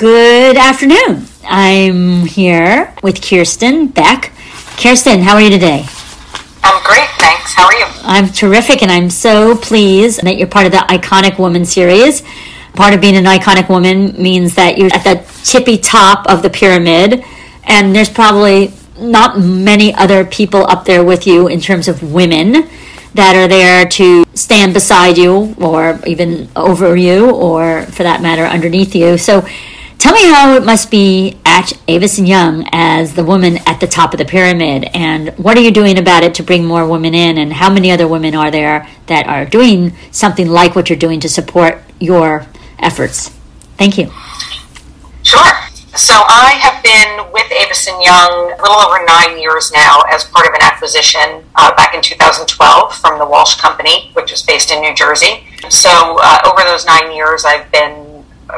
Good afternoon. I'm here with Kirsten Beck. Kirsten, how are you today? I'm great, thanks. How are you? I'm terrific, and I'm so pleased that you're part of the Iconic Woman series. Part of being an iconic woman means that you're at the tippy top of the pyramid, and there's probably not many other people up there with you in terms of women that are there to stand beside you or even over you or for that matter underneath you. So Tell me how it must be at Avison Young as the woman at the top of the pyramid, and what are you doing about it to bring more women in, and how many other women are there that are doing something like what you're doing to support your efforts? Thank you. Sure. So I have been with Avison Young a little over nine years now as part of an acquisition uh, back in 2012 from the Walsh Company, which is based in New Jersey. So uh, over those nine years, I've been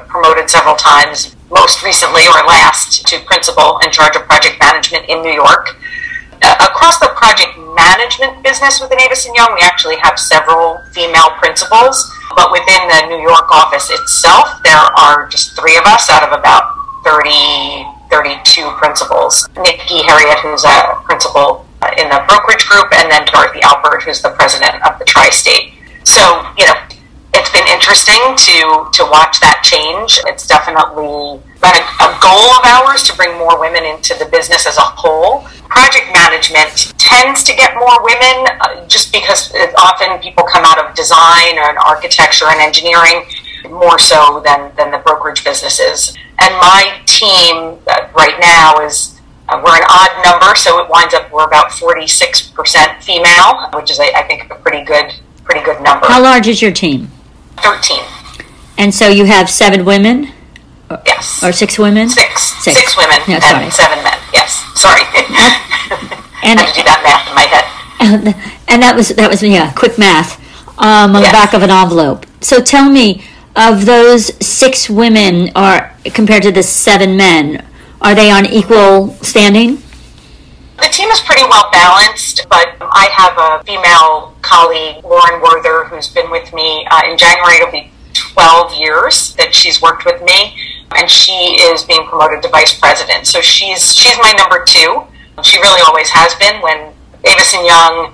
promoted several times, most recently or last to principal in charge of project management in New York. Uh, across the project management business within Avison Young, we actually have several female principals, but within the New York office itself, there are just three of us out of about 30, 32 principals. Nikki Harriet, who's a principal in the brokerage group, and then Dorothy Albert, who's the president of the Tri-State. So, you know, it's been interesting to to watch that change. It's definitely been a, a, goal of ours to bring more women into the business as a whole. Project management tends to get more women uh, just because often people come out of design or architecture and engineering more so than, than the brokerage businesses. And my team uh, right now is uh, we're an odd number, so it winds up we're about 46% female, which is, I, I think, a pretty good pretty good number. How large is your team? 13. And so you have seven women? Yes. Or six women? Six. Six, six women yeah, and seven men. Yes. Sorry. and I had to do that math in my head. And that was, that was yeah, quick math um, on yes. the back of an envelope. So tell me, of those six women are compared to the seven men, are they on equal standing? The team is pretty well balanced, but I have a female colleague, Lauren Werther, who's been with me uh, in January. It'll be 12 years that she's worked with me, and she is being promoted to vice president. So she's she's my number two. She really always has been. When Avison Young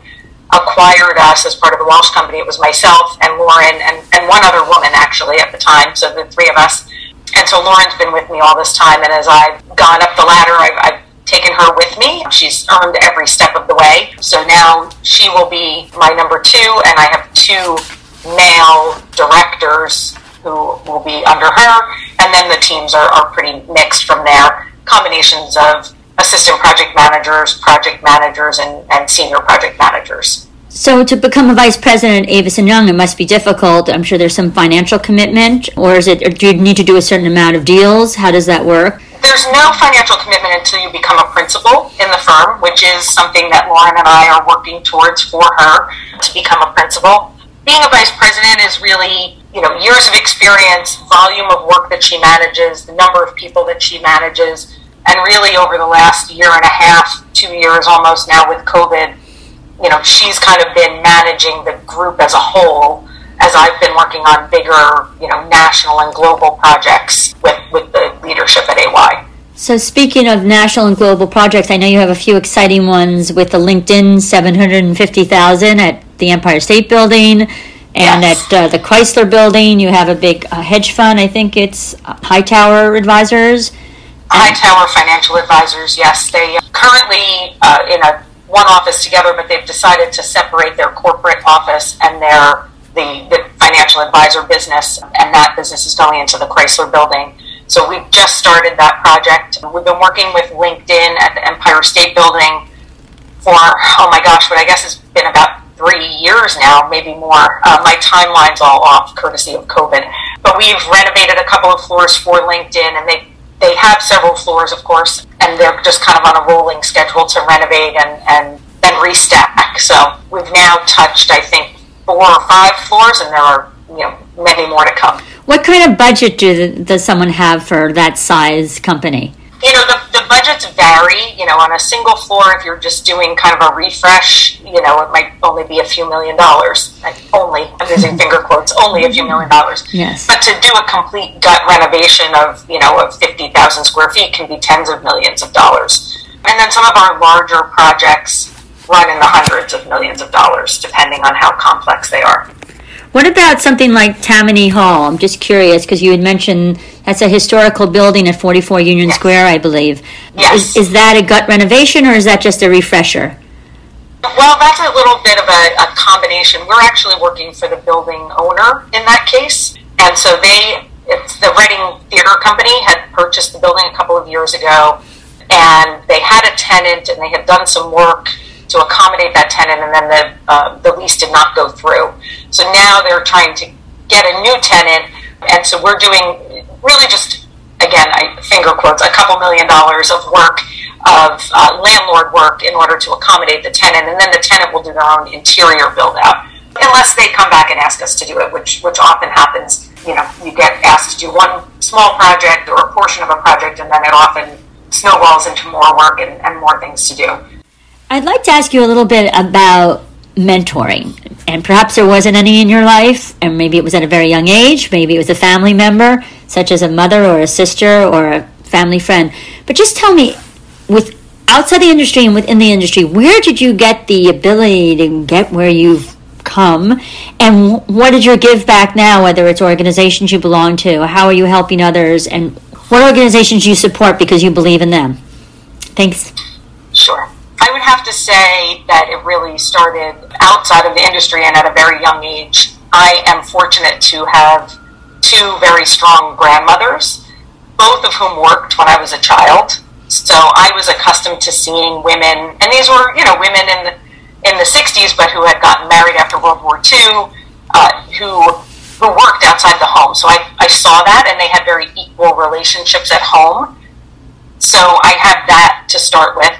acquired us as part of the Walsh Company, it was myself and Lauren and, and one other woman actually at the time. So the three of us. And so Lauren's been with me all this time, and as I've gone up the ladder, I've, I've taken her with me. She's earned every step of the way. So now she will be my number two, and I have two male directors who will be under her. And then the teams are, are pretty mixed from there. Combinations of assistant project managers, project managers, and, and senior project managers. So to become a vice president at Avison Young, it must be difficult. I'm sure there's some financial commitment, or is it? Or do you need to do a certain amount of deals? How does that work? There's no financial commitment until you become a principal in the firm, which is something that Lauren and I are working towards for her to become a principal. Being a vice president is really, you know, years of experience, volume of work that she manages, the number of people that she manages, and really over the last year and a half, two years almost now with COVID, you know, she's kind of been managing the group as a whole as I've been working on bigger, you know, national and global projects with, with the leadership at AY. So speaking of national and global projects, I know you have a few exciting ones with the LinkedIn 750,000 at the Empire State Building and yes. at uh, the Chrysler Building. You have a big uh, hedge fund, I think it's uh, Hightower Advisors. Hightower Financial Advisors, yes. They uh, currently uh, in a one office together, but they've decided to separate their corporate office and their the, financial advisor business, and that business is going into the Chrysler building. So we've just started that project. We've been working with LinkedIn at the Empire State Building for, oh my gosh, but I guess it's been about three years now, maybe more. Uh, my timeline's all off courtesy of COVID. But we've renovated a couple of floors for LinkedIn, and they they have several floors, of course, and they're just kind of on a rolling schedule to renovate and, and, and restack. So we've now touched, I think, four or five floors, and there are you know many more to come. What kind of budget do, does someone have for that size company? You know, the, the budgets vary. You know, on a single floor, if you're just doing kind of a refresh, you know, it might only be a few million dollars. Like only, I'm using finger quotes, only a few million dollars. Yes. But to do a complete gut renovation of, you know, of 50,000 square feet can be tens of millions of dollars. And then some of our larger projects run in the hundreds of millions of dollars, depending on how complex they are. What about something like Tammany Hall? I'm just curious because you had mentioned that's a historical building at 44 Union Yes. Square, I believe. Yes. Is, is that a gut renovation or is that just a refresher? Well, that's a little bit of a, a combination. We're actually working for the building owner in that case. And so they, it's the Reading Theater Company had purchased the building a couple of years ago. And they had a tenant and they had done some work to accommodate that tenant. And then the, uh, the lease did not go through. So now they're trying to get a new tenant. And so we're doing really just, again, I finger quotes, a couple million dollars of work of uh, landlord work in order to accommodate the tenant, and then the tenant will do their own interior build out, unless they come back and ask us to do it, which which often happens. You know, you get asked to do one small project or a portion of a project, and then it often snowballs into more work and, and more things to do. I'd like to ask you a little bit about mentoring. And perhaps there wasn't any in your life, and maybe it was at a very young age, maybe it was a family member, such as a mother or a sister or a family friend. But just tell me, with outside the industry and within the industry, where did you get the ability to get where you've come? And what is your give back now, whether it's organizations you belong to? How are you helping others? And what organizations you support because you believe in them? Thanks. I would have to say that it really started outside of the industry and at a very young age. I am fortunate to have two very strong grandmothers, both of whom worked when I was a child. So I was accustomed to seeing women, and these were, you know, women in the in the 60s, but who had gotten married after World War II, uh, who who worked outside the home. So I, I saw that, and they had very equal relationships at home. So I had that to start with.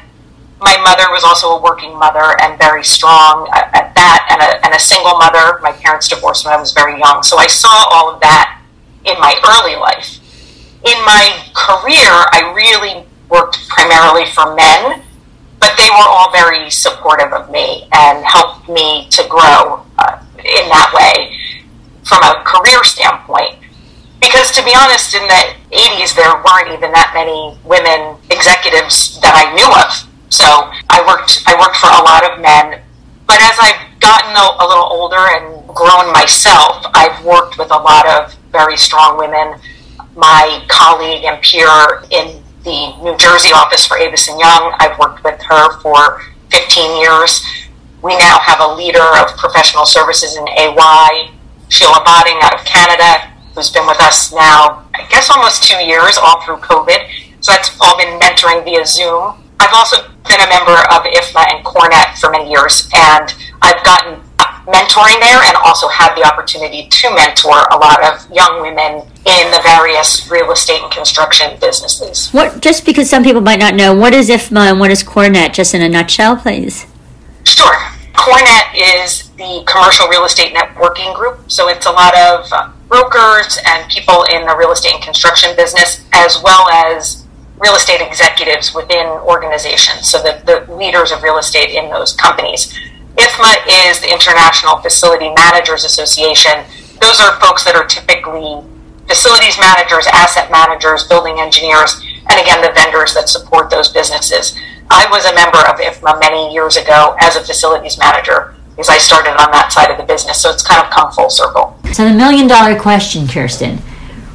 My mother was also a working mother and very strong at, at that, and a, and a single mother. My parents divorced when I was very young. So I saw all of that in my early life. In my career, I really worked primarily for men, but they were all very supportive of me and helped me to grow uh, in that way from a career standpoint. Because to be honest, in the 80s, there weren't even that many women executives that I knew of. So I worked, I worked for a lot of men. But as I've gotten a, a little older and grown myself, I've worked with a lot of very strong women. My colleague and peer in the New Jersey office for Avison Young, I've worked with her for 15 years. We now have a leader of professional services in AY, Sheila Botting out of Canada, who's been with us now, I guess, almost two years, all through COVID. So that's all been mentoring via Zoom. I've also been a member of IFMA and CoreNet for many years, and I've gotten mentoring there and also had the opportunity to mentor a lot of young women in the various real estate and construction businesses. What just because some people might not know, what is IFMA and what is CoreNet, just in a nutshell, please? Sure. CoreNet is the commercial real estate networking group. So it's a lot of uh, brokers and people in the real estate and construction business, as well as real estate executives within organizations. So the, the leaders of real estate in those companies. IFMA is the International Facility Managers Association. Those are folks that are typically facilities managers, asset managers, building engineers, and again, the vendors that support those businesses. I was a member of IFMA many years ago as a facilities manager because I started on that side of the business. So it's kind of come full circle. So the million dollar question, Kirsten.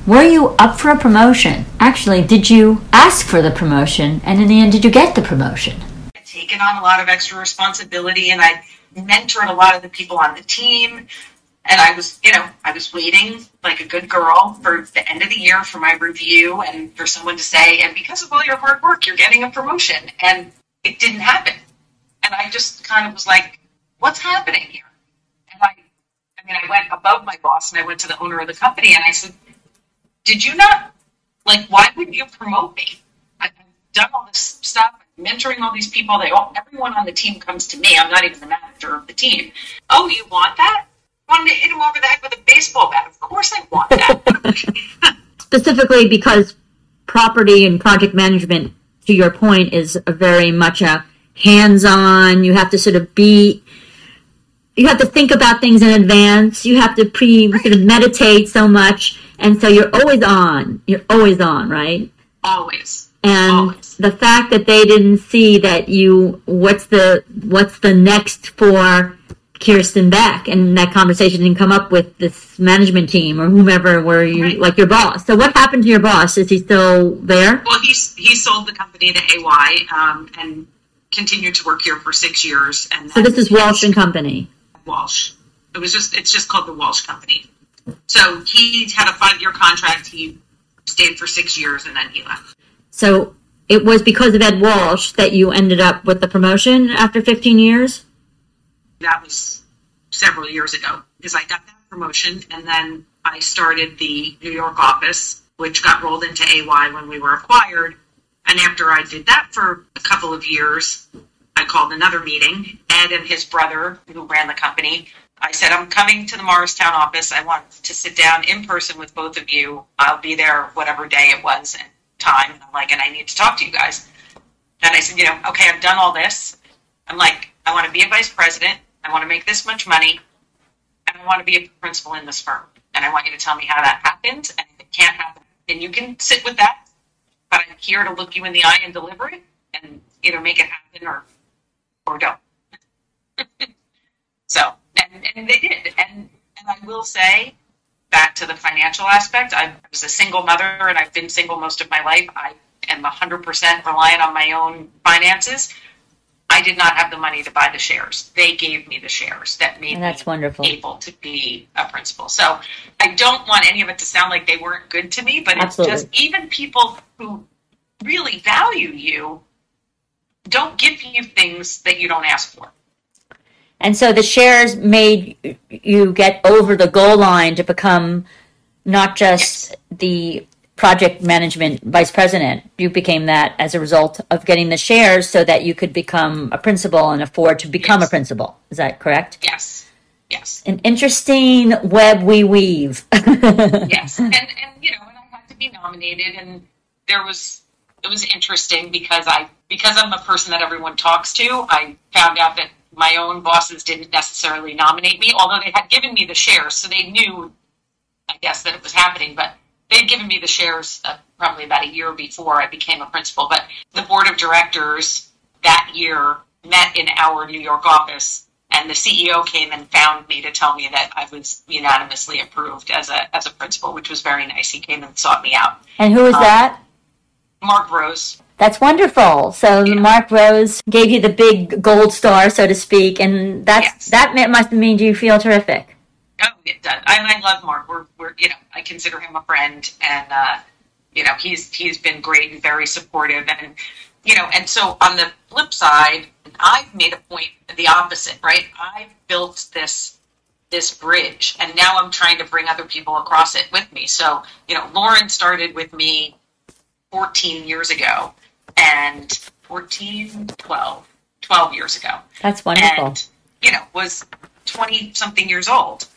Were you up for a promotion? Actually, did you ask for the promotion and in the end did you get the promotion? I'd taken on a lot of extra responsibility and I mentored a lot of the people on the team. And I was, you know, I was waiting like a good girl for the end of the year for my review and for someone to say, and because of all your hard work, you're getting a promotion. And it didn't happen. And I just kind of was like, what's happening here? And I, I mean, I went above my boss and I went to the owner of the company and I said, did you not, like, why wouldn't you promote me? I've done all this stuff, I'm mentoring all these people. They all, everyone on the team comes to me. I'm not even the manager of the team. Oh, you want that? wanted to hit him over the head with a baseball bat. Of course I want that. Specifically because property and project management to your point, is a very much a hands-on. You have to sort of be. You have to think about things in advance. You have to pre sort of meditate so much, and so you're always on. You're always on, right? Always. And Always. the fact that they didn't see that you, what's the what's the next for Kirsten Beck, and that conversation didn't come up with this management team or whomever were you Right. like your boss. So what happened to your boss? Is he still there? Well, he he sold the company to AY um, and continued to work here for six years. And So this is Walsh and Company. Walsh. It was just it's just called the Walsh Company. So he had a five year contract. He stayed for six years and then he left. So it was because of Ed Walsh that you ended up with the promotion after 15 years. That was several years ago because I got that promotion and then I started the New York office, which got rolled into AY when we were acquired. And after I did that for a couple of years, I called another meeting. Ed and his brother, who ran the company, I said, I'm coming to the Morristown office. I want to sit down in person with both of you. I'll be there whatever day it was and time. And I'm like, and I need to talk to you guys. And I said, you know, okay, I've done all this. I'm like, I want to be a vice president. I want to make this much money. And I want to be a principal in this firm. And I want you to tell me how that happens. And if it can't happen, then you can sit with that. But I'm here to look you in the eye and deliver it and either make it happen or or don't. so and, and they did. And and I will say, back to the financial aspect, I was a single mother and I've been single most of my life. I am hundred percent reliant on my own finances. I did not have the money to buy the shares. They gave me the shares that made And that's me wonderful. able to be a principal. So I don't want any of it to sound like they weren't good to me, but Absolutely. it's just even people who really value you don't give you things that you don't ask for. And so the shares made you get over the goal line to become not just the project management vice president. You became that as a result of getting the shares so that you could become a principal and afford to become a principal. Is that correct? Yes. Yes. An interesting web we weave. yes and and you know and i had to be nominated and there was it was interesting because i because i'm a person that everyone talks to i found out that my own bosses didn't necessarily nominate me although they had given me the shares so they knew i guess that it was happening but they'd given me the shares uh, probably about a year before i became a principal but the board of directors that year met in our new york office and the CEO came and found me to tell me that I was unanimously approved as a as a principal, which was very nice. He came and sought me out. and who is Um, that? Mark Rose, That's wonderful. So Yeah. Mark Rose gave you the big gold star, so to speak, and that's Yes. that must have made you feel terrific. oh, it does. and I love Mark. We're we're you know I consider him a friend, and uh, you know he's he's been great and very supportive, and you know and so on the flip side, I've made a point the opposite, right? I've built this this bridge and now I'm trying to bring other people across it with me. So, you know, Lauren started with me 14 years ago and 14, 12, 12 years ago. That's wonderful. And, you know, was 20 something years old.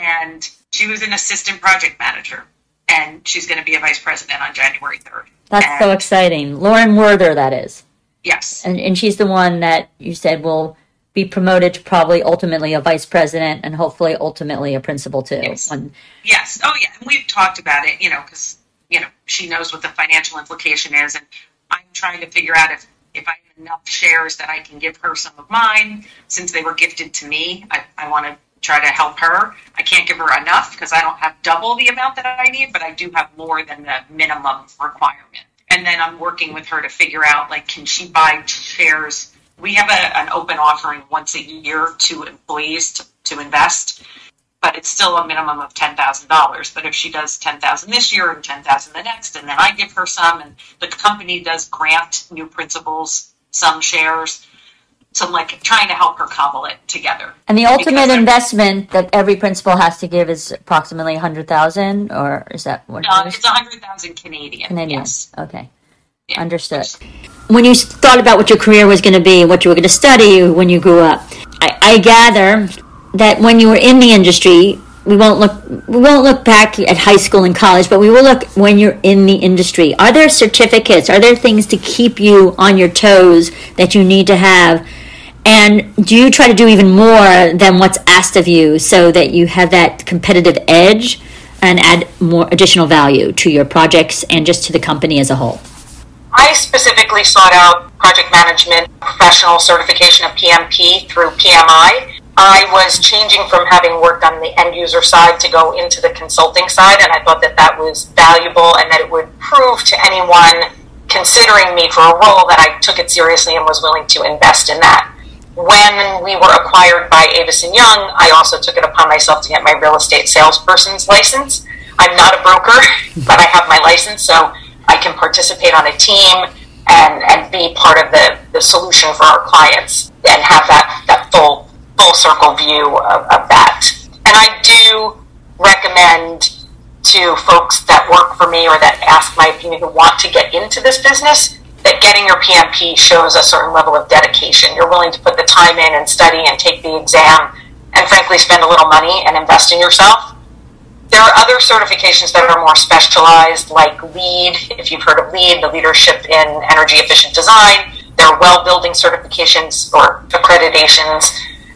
And she was an assistant project manager. And she's going to be a vice president on January 3rd. That's and, so exciting. Lauren Werther, that is. Yes. And, and she's the one that you said will be promoted to probably ultimately a vice president and hopefully ultimately a principal too. Yes. Yes. Oh, yeah. And we've talked about it, you know, because, you know, she knows what the financial implication is. And I'm trying to figure out if, if I have enough shares that I can give her some of mine. Since they were gifted to me, I, I want to try to help her. I can't give her enough because I don't have double the amount that I need, but I do have more than the minimum requirement. And then I'm working with her to figure out, like, can she buy shares? We have a, an open offering once a year to employees to, to invest but it's still a minimum of ten thousand dollars. But if she does ten thousand this year and ten thousand the next, and then I give her some, and the company does grant new principals some shares, so I'm like trying to help her cobble it together. And the ultimate investment that every principal has to give is approximately a hundred thousand, or is that what Uh, it is? it's a hundred thousand Canadian. Canadian. Yes. Okay. Yeah. Understood. When you thought about what your career was going to be, what you were going to study when you grew up, I, I gather that when you were in the industry, we won't look we won't look back at high school and college, but we will look when you're in the industry. Are there certificates? Are there things to keep you on your toes that you need to have? And do you try to do even more than what's asked of you so that you have that competitive edge and add more additional value to your projects and just to the company as a whole? I specifically sought out project management professional certification of PMP through PMI. I was changing from having worked on the end user side to go into the consulting side, and I thought that that was valuable and that it would prove to anyone considering me for a role that I took it seriously and was willing to invest in that. When we were acquired by Avison Young, I also took it upon myself to get my real estate salesperson's license. I'm not a broker, but I have my license, so I can participate on a team and, and be part of the, the solution for our clients and have that, that full full circle view of, of that. And I do recommend to folks that work for me or that ask my opinion who want to get into this business that getting your PMP shows a certain level of dedication. You're willing to put the time in and study and take the exam and frankly spend a little money and invest in yourself. There are other certifications that are more specialized, like LEED, if you've heard of LEED, the Leadership in Energy Efficient Design. There are well building certifications or accreditations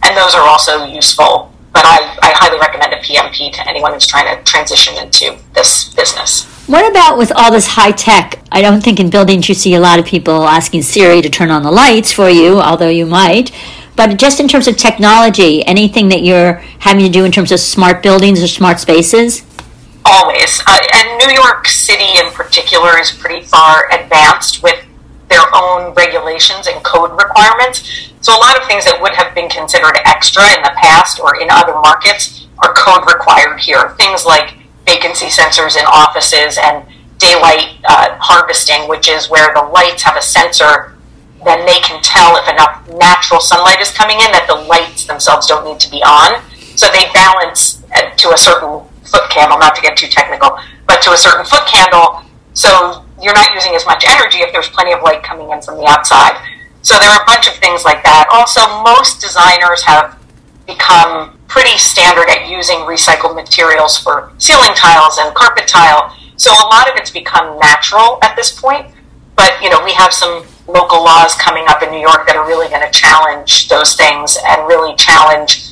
and those are also useful. But I, I highly recommend a PMP to anyone who's trying to transition into this business. What about with all this high tech? I don't think in buildings you see a lot of people asking Siri to turn on the lights for you, although you might. But just in terms of technology, anything that you're having to do in terms of smart buildings or smart spaces? Always. Uh, and New York City in particular is pretty far advanced with their own regulations and code requirements. So a lot of things that would have been considered extra in the past or in other markets are code required here. Things like vacancy sensors in offices and daylight uh, harvesting, which is where the lights have a sensor, then they can tell if enough natural sunlight is coming in that the lights themselves don't need to be on. So they balance uh, to a certain foot candle, not to get too technical, but to a certain foot candle. So you're not using as much energy if there's plenty of light coming in from the outside. So there are a bunch of things like that. Also, most designers have become pretty standard at using recycled materials for ceiling tiles and carpet tile. So a lot of it's become natural at this point. But you know, we have some local laws coming up in New York that are really going to challenge those things and really challenge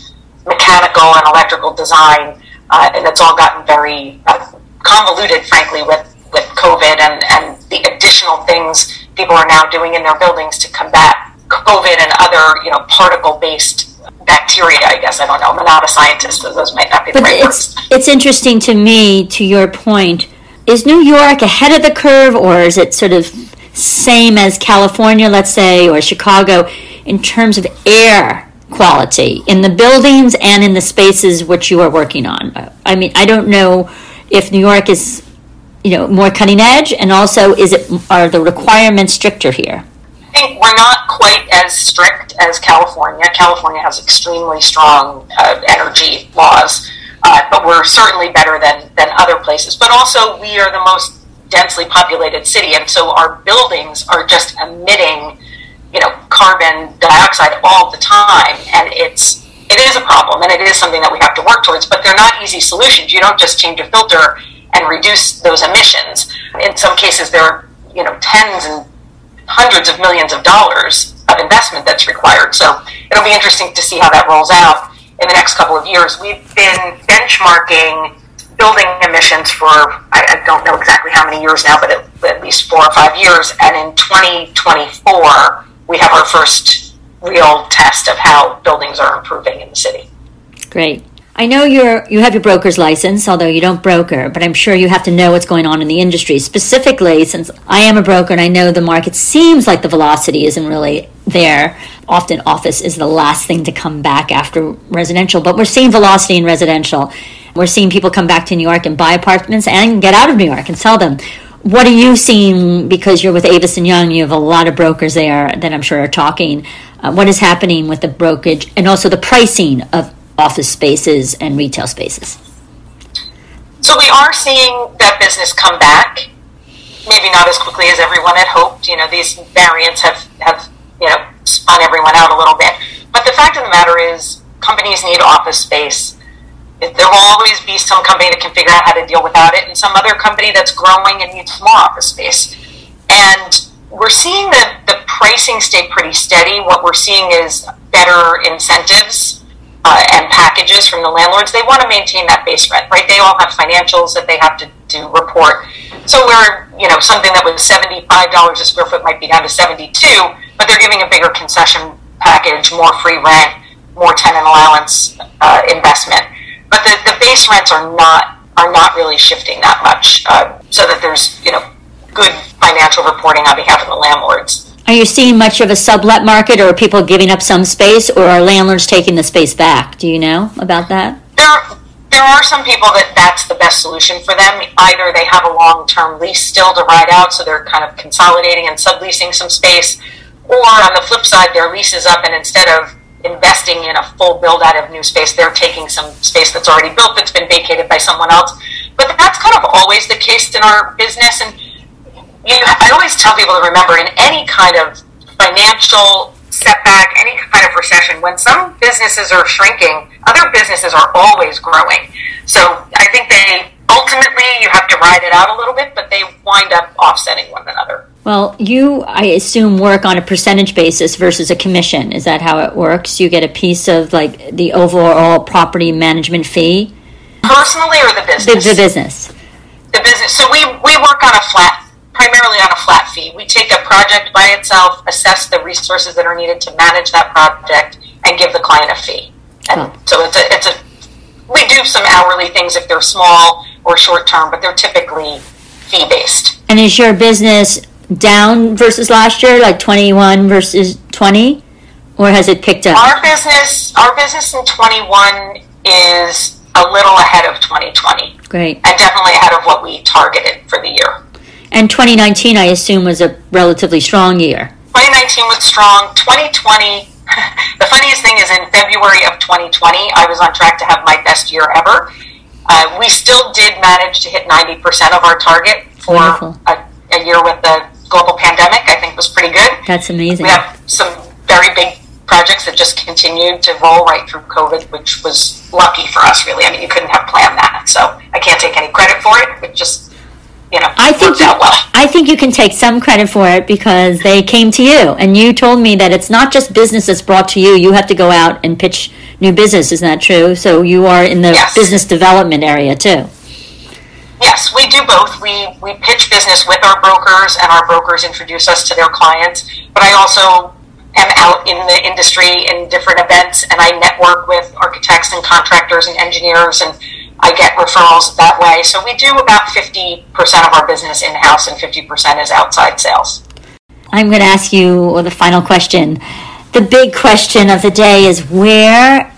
mechanical and electrical design. Uh, and it's all gotten very uh, convoluted, frankly, with with COVID and, and the additional things people are now doing in their buildings to combat COVID and other, you know, particle-based bacteria, I guess. I don't know. I'm not a scientist, so those might not be but the right it's, words. It's interesting to me, to your point. Is New York ahead of the curve, or is it sort of same as California, let's say, or Chicago, in terms of air quality in the buildings and in the spaces which you are working on? I mean, I don't know if New York is you know more cutting edge, and also is it are the requirements stricter here? I think we're not quite as strict as California. California has extremely strong uh, energy laws, uh, but we're certainly better than than other places. But also, we are the most densely populated city, and so our buildings are just emitting, you know, carbon dioxide all the time, and it's it is a problem, and it is something that we have to work towards. But they're not easy solutions. You don't just change a filter and reduce those emissions. In some cases, there are you know tens and hundreds of millions of dollars of investment that's required. So it'll be interesting to see how that rolls out in the next couple of years. We've been benchmarking building emissions for I, I don't know exactly how many years now, but at, at least four or five years. And in 2024, we have our first real test of how buildings are improving in the city. Great. I know you're you have your broker's license, although you don't broker, but I'm sure you have to know what's going on in the industry. Specifically, since I am a broker and I know the market seems like the velocity isn't really there. Often office is the last thing to come back after residential, but we're seeing velocity in residential. We're seeing people come back to New York and buy apartments and get out of New York and sell them. What are you seeing because you're with Avison Young? You have a lot of brokers there that I'm sure are talking. Uh, what is happening with the brokerage and also the pricing of office spaces and retail spaces? So we are seeing that business come back. Maybe not as quickly as everyone had hoped. You know, these variants have, have you know, spun everyone out a little bit. But the fact of the matter is, companies need office space. there will always be some company that can figure out how to deal without it, and some other company that's growing and needs more office space. And we're seeing the, the pricing stay pretty steady. What we're seeing is better incentives packages from the landlords. They want to maintain that base rent, right? They all have financials that they have to, do report. So we're, you know, something that was $75 a square foot might be down to 72, but they're giving a bigger concession package, more free rent, more tenant allowance uh, investment. But the, the base rents are not are not really shifting that much, uh, so that there's you know good financial reporting on behalf of the landlords. Are you seeing much of a sublet market, or are people giving up some space, or are landlords taking the space back? Do you know about that? There, there are some people that that's the best solution for them. Either they have a long term lease still to ride out, so they're kind of consolidating and subleasing some space, or on the flip side, their lease is up, and instead of investing in a full build out of new space, they're taking some space that's already built that's been vacated by someone else. But that's kind of always the case in our business. And you I always tell people to remember in any kind of financial setback, any kind of recession, when some businesses are shrinking, other businesses are always growing. So I think they ultimately you have to ride it out a little bit, but they wind up offsetting one another. Well, you, I assume, work on a percentage basis versus a commission. Is that how it works? You get a piece of like the overall property management fee? Personally or the business? The, the business. The business. So we, we work on a flat, primarily on a flat fee. We take a project by itself, assess the resources that are needed to manage that project, and give the client a fee. And oh. so it's a, it's a, we do some hourly things if they're small or short term, but they're typically fee based. And is your business down versus last year, like 21 versus 20? Or has it picked up? Our business, our business in 21 is a little ahead of 2020. Great. And definitely ahead of what we targeted for the year. And 2019, I assume, was a relatively strong year. 2019 was strong. 2020, the funniest thing is in February of 2020, I was on track to have my best year ever. Uh, we still did manage to hit 90% of our target for a, a, year with the global pandemic, I think was pretty good. That's amazing. We have some very big projects that just continued to roll right through COVID, which was lucky for us, really. I mean, you couldn't have planned that. So I can't take any credit for it. It just, you know, I think you, well. I think you can take some credit for it because they came to you. And you told me that it's not just business that's brought to you. You have to go out and pitch new business. Isn't that true? So you are in the yes. business development area too. Yes, we do both. We we pitch business with our brokers, and our brokers introduce us to their clients. But I also am out in the industry in different events, and I network with architects and contractors and engineers, and I get referrals that way. So we do about fifty percent of our business in house, and fifty percent is outside sales. I'm going to ask you the final question. The big question of the day is where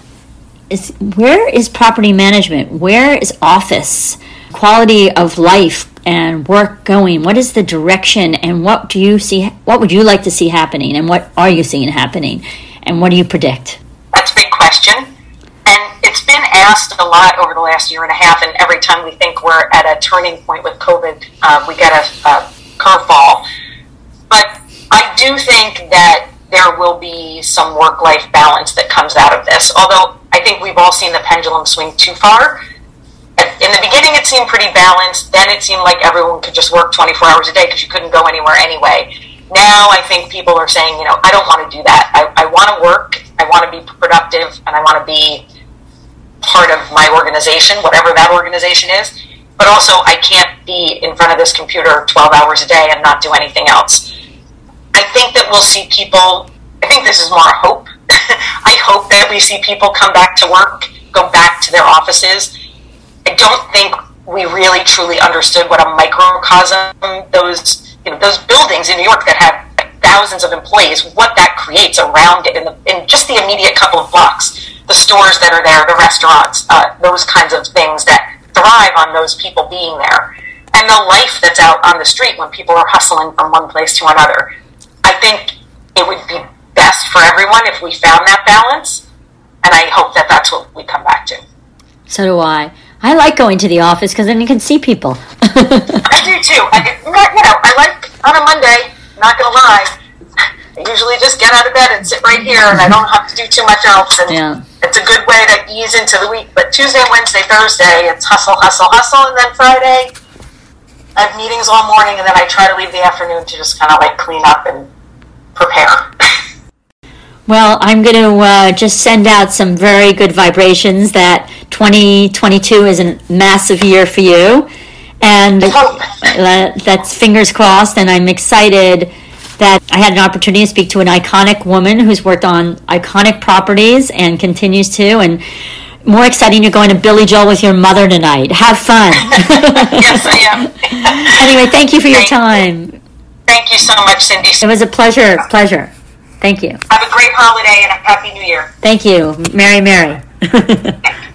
is where is property management? Where is office? quality of life and work going? What is the direction and what do you see what would you like to see happening and what are you seeing happening and what do you predict? That's a big question. And it's been asked a lot over the last year and a half and every time we think we're at a turning point with COVID, uh, we get a, a curveball. But I do think that there will be some work life balance that comes out of this. Although I think we've all seen the pendulum swing too far in the beginning it seemed pretty balanced. Then it seemed like everyone could just work 24 hours a day because you couldn't go anywhere anyway. Now I think people are saying, you know, I don't want to do that. I, I want to work. I want to be productive, and I want to be part of my organization, whatever that organization is. But also, I can't be in front of this computer 12 hours a day and not do anything else. I think that we'll see people. I think this is more hope. I hope that we see people come back to work, go back to their offices don't think we really truly understood what a microcosm those you know those buildings in New York that have thousands of employees, what that creates around it in, the, in just the immediate couple of blocks, the stores that are there, the restaurants, uh, those kinds of things that thrive on those people being there, and the life that's out on the street when people are hustling from one place to another. I think it would be best for everyone if we found that balance, and I hope that that's what we come back to. So do I. I like going to the office because then you can see people. I do too. I, you know, I like on a Monday. Not gonna lie, I usually just get out of bed and sit right here, and I don't have to do too much else. And yeah. it's a good way to ease into the week. But Tuesday, Wednesday, Thursday, it's hustle, hustle, hustle, and then Friday, I have meetings all morning, and then I try to leave the afternoon to just kind of like clean up and prepare. Well, I'm going to uh, just send out some very good vibrations that 2022 is a massive year for you. And that's fingers crossed, and I'm excited that I had an opportunity to speak to an iconic woman who's worked on iconic properties and continues to. And more exciting, you're going to Billy Joel with your mother tonight. Have fun. yes, I am. anyway, thank you for your time. Thank you so much, Cindy. It was a pleasure. Pleasure. Thank you. Have a great holiday and a happy new year. Thank you. Merry, Merry.